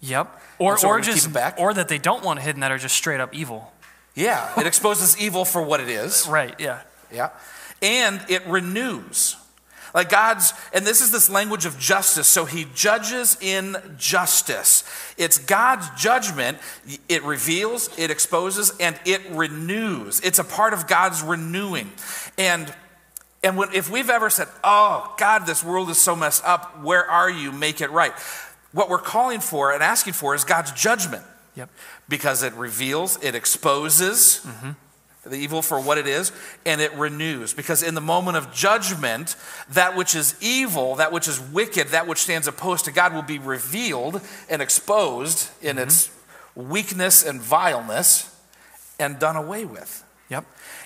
Yep. Or, so or just or that they don't want hidden that are just straight up evil. Yeah, it exposes evil for what it is. <laughs> Right, yeah. Yeah. And it renews. Like God's, and this is this language of justice. So he judges in justice. It's God's judgment. It reveals, it exposes, and it renews. It's a part of God's renewing. And and when, if we've ever said, "Oh God, this world is so messed up. Where are you? Make it right." What we're calling for and asking for is God's judgment Yep. because it reveals, it exposes the evil for what it is, and it renews. Because in the moment of judgment, that which is evil, that which is wicked, that which stands opposed to God will be revealed and exposed in mm-hmm. its weakness and vileness and done away with. Yep.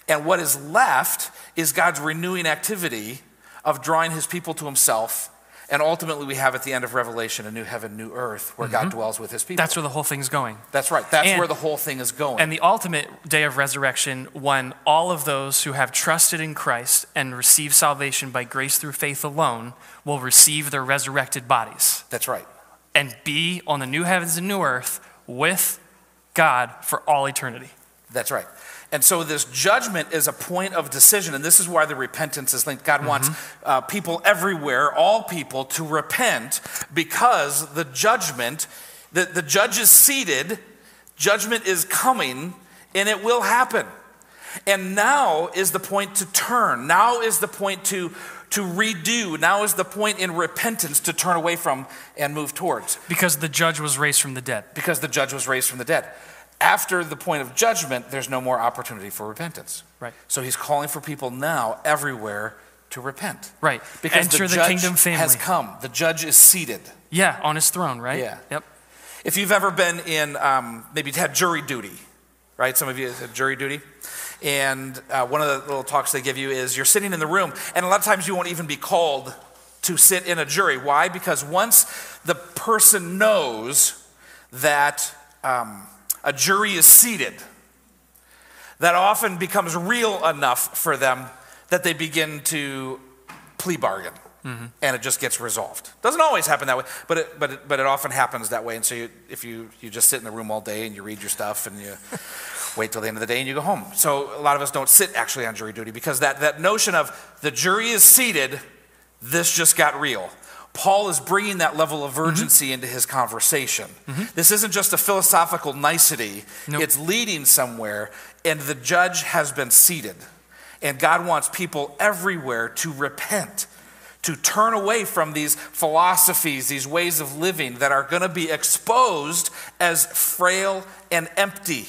And what is left is God's renewing activity of drawing his people to himself. And ultimately, we have at the end of Revelation a new heaven, new earth, where God mm-hmm. dwells with his people. That's where the whole thing's going. That's right. That's And- where the whole thing is going. And the ultimate day of resurrection, when all of those who have trusted in Christ and received salvation by grace through faith alone will receive their resurrected bodies That's right. and be on the new heavens and new earth with God for all eternity. That's right. And so this judgment is a point of decision, and this is why the repentance is linked. God wants uh, people everywhere, all people, to repent because the judgment, the, the judge is seated, judgment is coming, and it will happen. And now is the point to turn. Now is the point to, to redo. Now is the point in repentance to turn away from and move towards Because the judge was raised from the dead. because the judge was raised from the dead. After the point of judgment, there's no more opportunity for repentance. Right. So he's calling for people now everywhere to repent. Right. Because Enter the, the kingdom family. has come. The judge is seated. Yeah, on his throne, right? Yeah. Yep. If you've ever been in, um, maybe had jury duty, right? Some of you had jury duty. And uh, one of the little talks they give you is you're sitting in the room, and a lot of times you won't even be called to sit in a jury. Why? Because once the person knows that um, a jury is seated, that often becomes real enough for them that they begin to plea bargain. Mm-hmm. And it just gets resolved. Doesn't always happen that way, but it, but it, but it often happens that way. And so you, if you, you just sit in the room all day and you read your stuff and you <laughs> wait till the end of the day and you go home. So a lot of us don't sit actually on jury duty because that, that notion of the jury is seated, this just got real. Paul is bringing that level of mm-hmm. urgency into his conversation. Mm-hmm. This isn't just a philosophical nicety, Nope. it's leading somewhere, and the judge has been seated. And God wants people everywhere to repent, to turn away from these philosophies, these ways of living that are going to be exposed as frail and empty.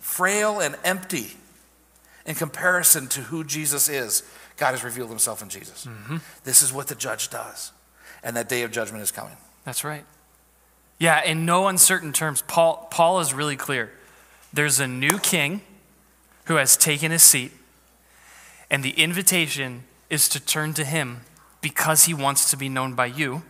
Frail and empty in comparison to who Jesus is. God has revealed himself in Jesus. This is what the judge does. And that day of judgment is coming. That's right. Yeah, in no uncertain terms, Paul, Paul is really clear. There's a new king who has taken his seat, and the invitation is to turn to him because he wants to be known by you,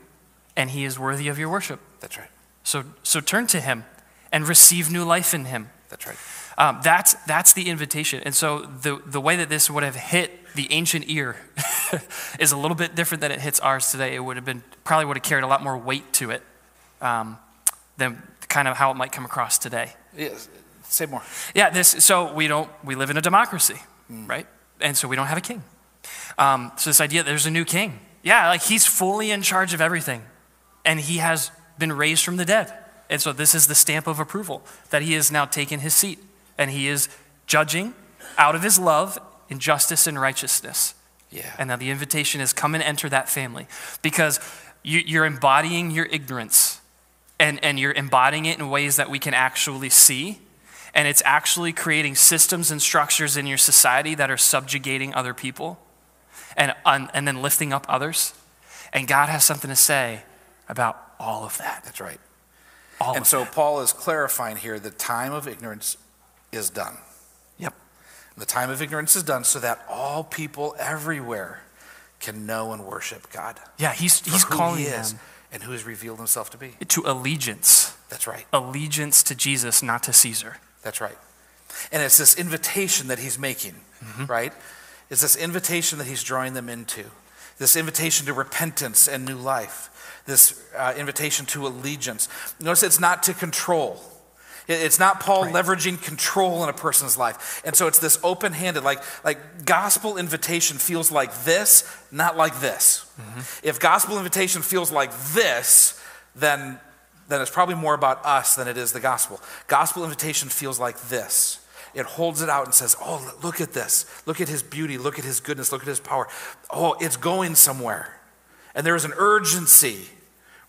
and he is worthy of your worship. That's right. So, so turn to him and receive new life in him. That's right. Um, that's, that's the invitation. And so the, the way that this would have hit the ancient ear <laughs> is a little bit different than it hits ours today. It would have been, probably would have carried a lot more weight to it um, than kind of how it might come across today. Yes. Say more. Yeah, this, so we don't, we live in a democracy, right? And so we don't have a king. Um, so this idea that there's a new king. Yeah, like he's fully in charge of everything. And he has been raised from the dead. And so this is the stamp of approval that he has now taken his seat. And he is judging out of his love in justice and righteousness. Yeah. And now the invitation is come and enter that family because you, you're embodying your ignorance and, and you're embodying it in ways that we can actually see. And it's actually creating systems and structures in your society that are subjugating other people and, and then lifting up others. And God has something to say about all of that. That's right. All And so that. Paul is clarifying here the time of ignorance is done. Yep. The time of ignorance is done so that all people everywhere can know and worship God. Yeah, he's, he's who calling he is them and who has revealed himself to be. to allegiance. That's right. Allegiance to Jesus, not to Caesar. That's right. And it's this invitation that he's making, right? It's this invitation that he's drawing them into. This invitation to repentance and new life. This uh, invitation to allegiance. Notice it's not to control. It- It's not Paul leveraging control in a person's life. And so it's this open handed, like, like gospel invitation feels like this, not like this. Mm-hmm. If gospel invitation feels like this, then, then it's probably more about us than it is the gospel. Gospel invitation feels like this. It holds it out and says, Oh, look at this. Look at his beauty. Look at his goodness. Look at his power. Oh, it's going somewhere. And there is an urgency.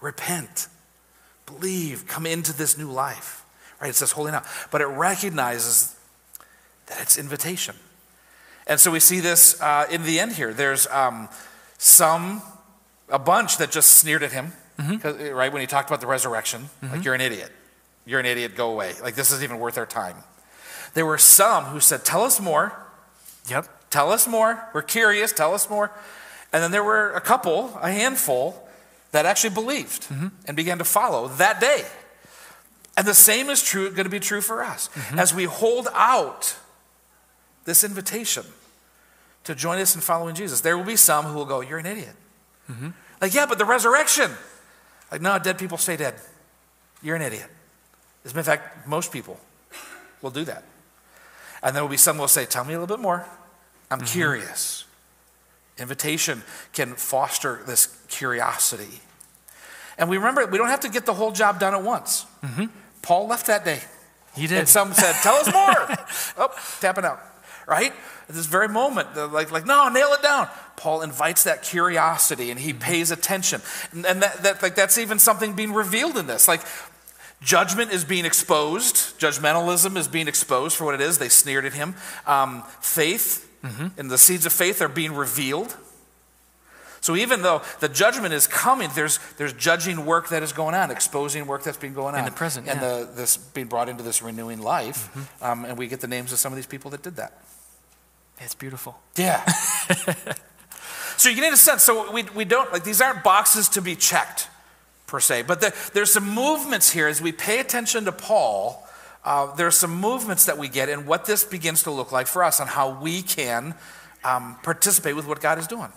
Repent. Believe. Come into this new life. Right? It says holy now. But it recognizes that it's invitation. And so we see this uh, in the end here. There's um, some, a bunch that just sneered at him, 'cause, uh, right? When he talked about the resurrection, like, you're an idiot. You're an idiot, go away. Like, this isn't even worth our time. There were some who said, Tell us more. Yep. Tell us more. We're curious. Tell us more. And then there were a couple, a handful, that actually believed and began to follow that day. And the same is true, going to be true for us. Mm-hmm. As we hold out this invitation to join us in following Jesus, there will be some who will go, You're an idiot. Mm-hmm. Like, yeah, but the resurrection. Like, no, dead people stay dead. You're an idiot. As a matter of fact, most people will do that. And there will be some who will say, Tell me a little bit more. I'm mm-hmm. curious. Invitation can foster this curiosity. And we remember, we don't have to get the whole job done at once. Paul left that day. He did. And some said, Tell us more. <laughs> oh, tapping out. Right? At this very moment, they're like, like, no, nail it down. Paul invites that curiosity and he pays attention. And, and that, that, like, that's even something being revealed in this. Like, Judgment is being exposed. Judgmentalism is being exposed for what it is. They sneered at him. Um, faith and the seeds of faith are being revealed. So even though the judgment is coming, there's, there's judging work that is going on, exposing work that's been going on. In the present, And yeah. the, this being brought into this renewing life. Um, and we get the names of some of these people that did that. It's beautiful. Yeah. <laughs> so you get a sense. So we, we don't, like, these aren't boxes to be checked, per se. But the, there's some movements here as we pay attention to Paul. Uh, there are some movements that we get and what this begins to look like for us and how we can um, participate with what God is doing.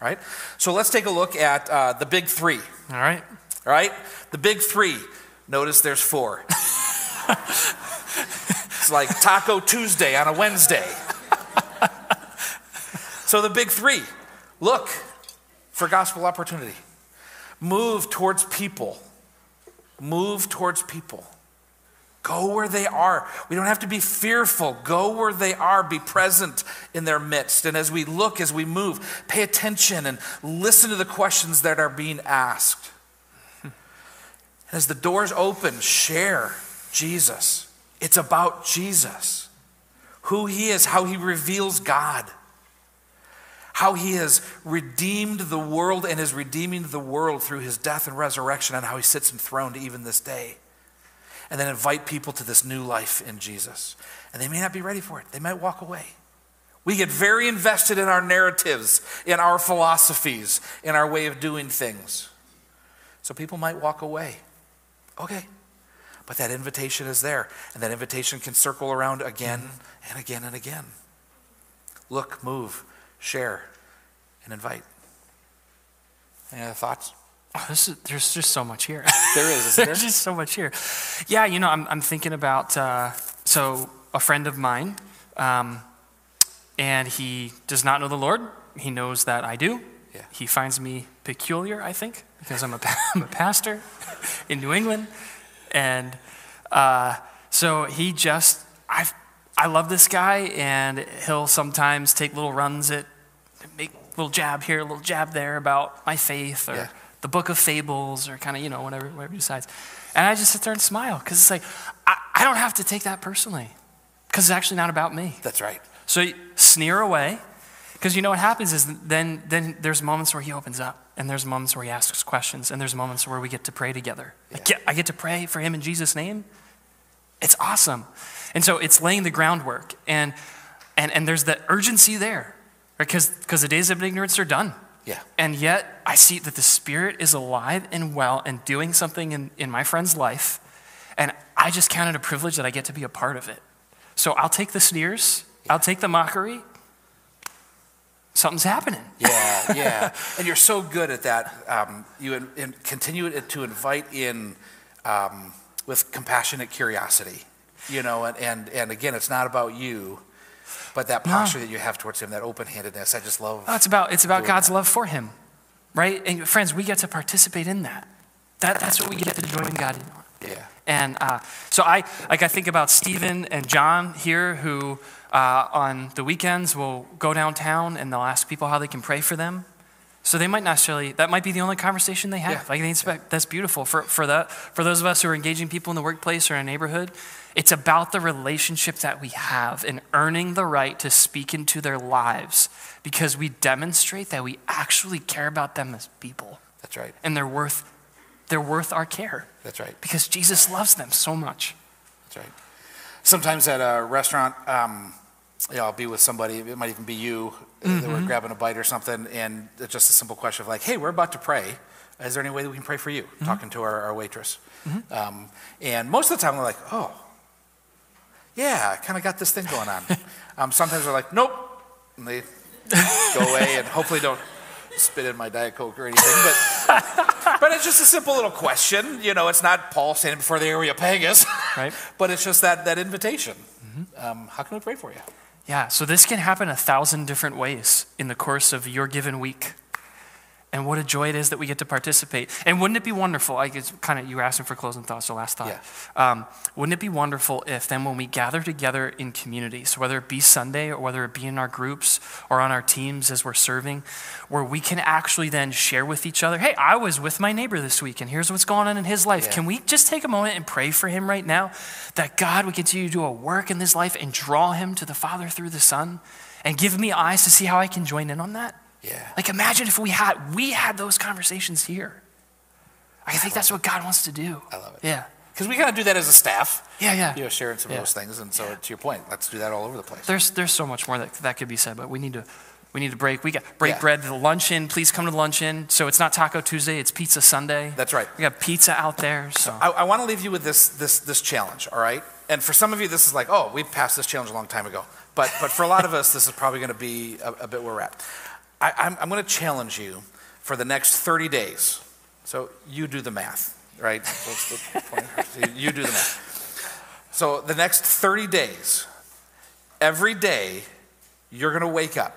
Right? So let's take a look at uh, the big three. All right. All right? The big three. Notice there's four. <laughs> it's like Taco Tuesday on a Wednesday. so the big three look for gospel opportunity, move towards people, move towards people. Go where they are. We don't have to be fearful. Go where they are. Be present in their midst. And as we look, as we move, pay attention and listen to the questions that are being asked. And as the doors open, share Jesus. It's about Jesus, who he is, how he reveals God, how he has redeemed the world and is redeeming the world through his death and resurrection, and how he sits enthroned even this day and then invite people to this new life in Jesus. And they may not be ready for it, they might walk away. We get very invested in our narratives, in our philosophies, in our way of doing things. So people might walk away. Okay. But that invitation is there, and that invitation can circle around again and again and again. Look, move, share, and invite. Any other thoughts? Oh, this is, there's just so much here. There is, isn't <laughs> there? There's just so much here. Yeah, you know, I'm, I'm thinking about, uh, so a friend of mine, um, and he does not know the Lord. He knows that I do. Yeah. He finds me peculiar, I think, because I'm a, <laughs> I'm a pastor in New England. And uh, so he just, I, I love this guy, and he'll sometimes take little runs at, make a little jab here, a little jab there about my faith or Yeah. The book of fables or kind of, you know, whatever, whatever he decides. And I just sit there and smile because it's like, I, I don't have to take that personally because it's actually not about me. That's right. So you sneer away, because you know what happens is then, then there's moments where he opens up, and there's moments where he asks questions, and there's moments where we get to pray together. I, get, I get to pray for him in Jesus' name. It's awesome. And so it's laying the groundwork, and, and, and there's the urgency there, because because the days of ignorance are done. Yeah. And yet I see that the Spirit is alive and well and doing something in, in my friend's life, and I just count it a privilege that I get to be a part of it. So I'll take the sneers, I'll take the mockery. Something's happening. Yeah, yeah. <laughs> and you're so good at that. Um, you in, in, continue to invite in um, with compassionate curiosity, you know, and, and, and again, it's not about you, but that posture that you have towards him, that open handedness. I just love. Oh, it's about it's about God's that. love for him, right? And friends, we get to participate in that. That that's what we get to join God in on. Yeah. And uh, so I like I think about Stephen and John here, who uh, on the weekends will go downtown and they'll ask people how they can pray for them. So they might not necessarily that might be the only conversation they have. Yeah. Like they expect that's beautiful for for that for those of us who are engaging people in the workplace or in a neighborhood. It's about the relationship that we have and earning the right to speak into their lives because we demonstrate that we actually care about them as people That's right. and they're worth they're worth our care That's right. because Jesus loves them so much. That's right. Sometimes at a restaurant, um, you know, I'll be with somebody, it might even be you, uh, that we're grabbing a bite or something, and it's just a simple question of like, hey, we're about to pray. Is there any way that we can pray for you? Talking to our, our waitress. Um, and most of the time, we're like, oh, yeah, I kind of got this thing going on. <laughs> um, sometimes they're like, nope. And they go away and hopefully don't spit in my Diet Coke or anything. But, <laughs> but it's just a simple little question. You know, it's not Paul standing before the Areopagus. Right. <laughs> But it's just that, that invitation. Um, how can we pray for you? Yeah, so this can happen a thousand different ways in the course of your given week. And what a joy it is that we get to participate. And wouldn't it be wonderful? I it's kind of you were asking for closing thoughts, so last thought. Um, wouldn't it be wonderful if then when we gather together in community, so whether it be Sunday or whether it be in our groups or on our teams as we're serving, where we can actually then share with each other, hey, I was with my neighbor this week and here's what's going on in his life. Yeah. Can we just take a moment and pray for him right now that God would continue to do a work in his life and draw him to the Father through the Son and give me eyes to see how I can join in on that? Yeah. Like imagine if we had we had those conversations here. I think that's what God wants to do. I love it. Yeah. Because we kind of do that as a staff. Yeah, yeah. You know, sharing some Yeah. of those things. And so, to your point, let's do that all over the place. There's there's so much more that that could be said, but we need to we need to break. We got break Yeah. bread. The luncheon, please come to the luncheon. So it's not Taco Tuesday, it's Pizza Sunday. That's right. We got pizza out there. So I, I want to leave you with this, this, this challenge, all right? And for some of you, this is like, oh, we passed this challenge a long time ago. But, but for a lot of us, this is probably going to be a, a bit where we're at. I, I'm, I'm going to challenge you for the next 30 days. So you do the math, right? So the. You do the math. So the next 30 days, every day, you're going to wake up.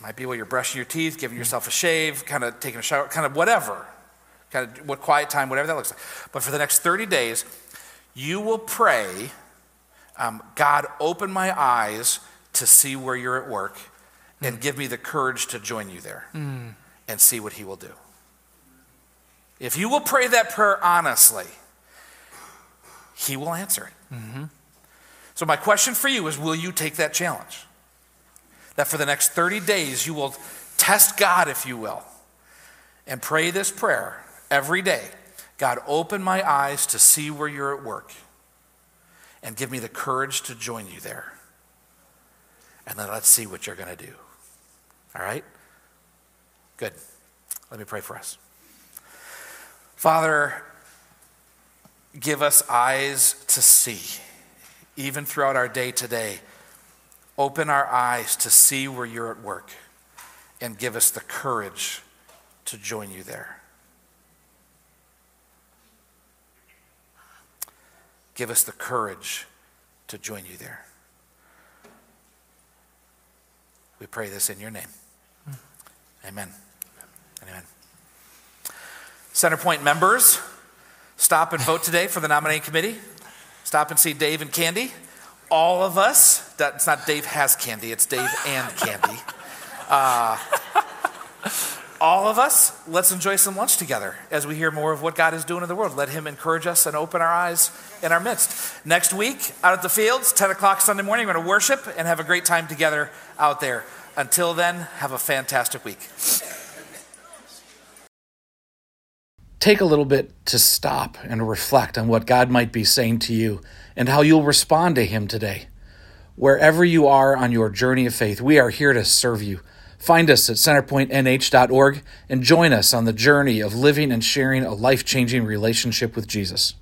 Might be while you're brushing your teeth, giving yourself a shave, kind of taking a shower, kind of whatever. Kind of what quiet time, whatever that looks like. But for the next 30 days, you will pray, um, God, open my eyes to see where you're at work and give me the courage to join you there hmm. and see what He will do. If you will pray that prayer honestly, He will answer it. Mm-hmm. So, my question for you is will you take that challenge? That for the next 30 days, you will test God, if you will, and pray this prayer every day God, open my eyes to see where you're at work and give me the courage to join you there. And then let's see what you're going to do. All right? Good. Let me pray for us. Father, give us eyes to see, even throughout our day today. Open our eyes to see where you're at work and give us the courage to join you there. Give us the courage to join you there. We pray this in your name. Amen. Amen. Centerpoint members, stop and vote today for the nominating committee. Stop and see Dave and Candy. All of us, that- it's not Dave has candy, it's Dave and Candy. Uh, all of us, let's enjoy some lunch together as we hear more of what God is doing in the world. Let Him encourage us and open our eyes in our midst. Next week, out at the fields, 10 o'clock Sunday morning, we're going to worship and have a great time together out there. Until then, have a fantastic week. Take a little bit to stop and reflect on what God might be saying to you and how you'll respond to Him today. Wherever you are on your journey of faith, we are here to serve you. Find us at centerpointnh.org and join us on the journey of living and sharing a life changing relationship with Jesus.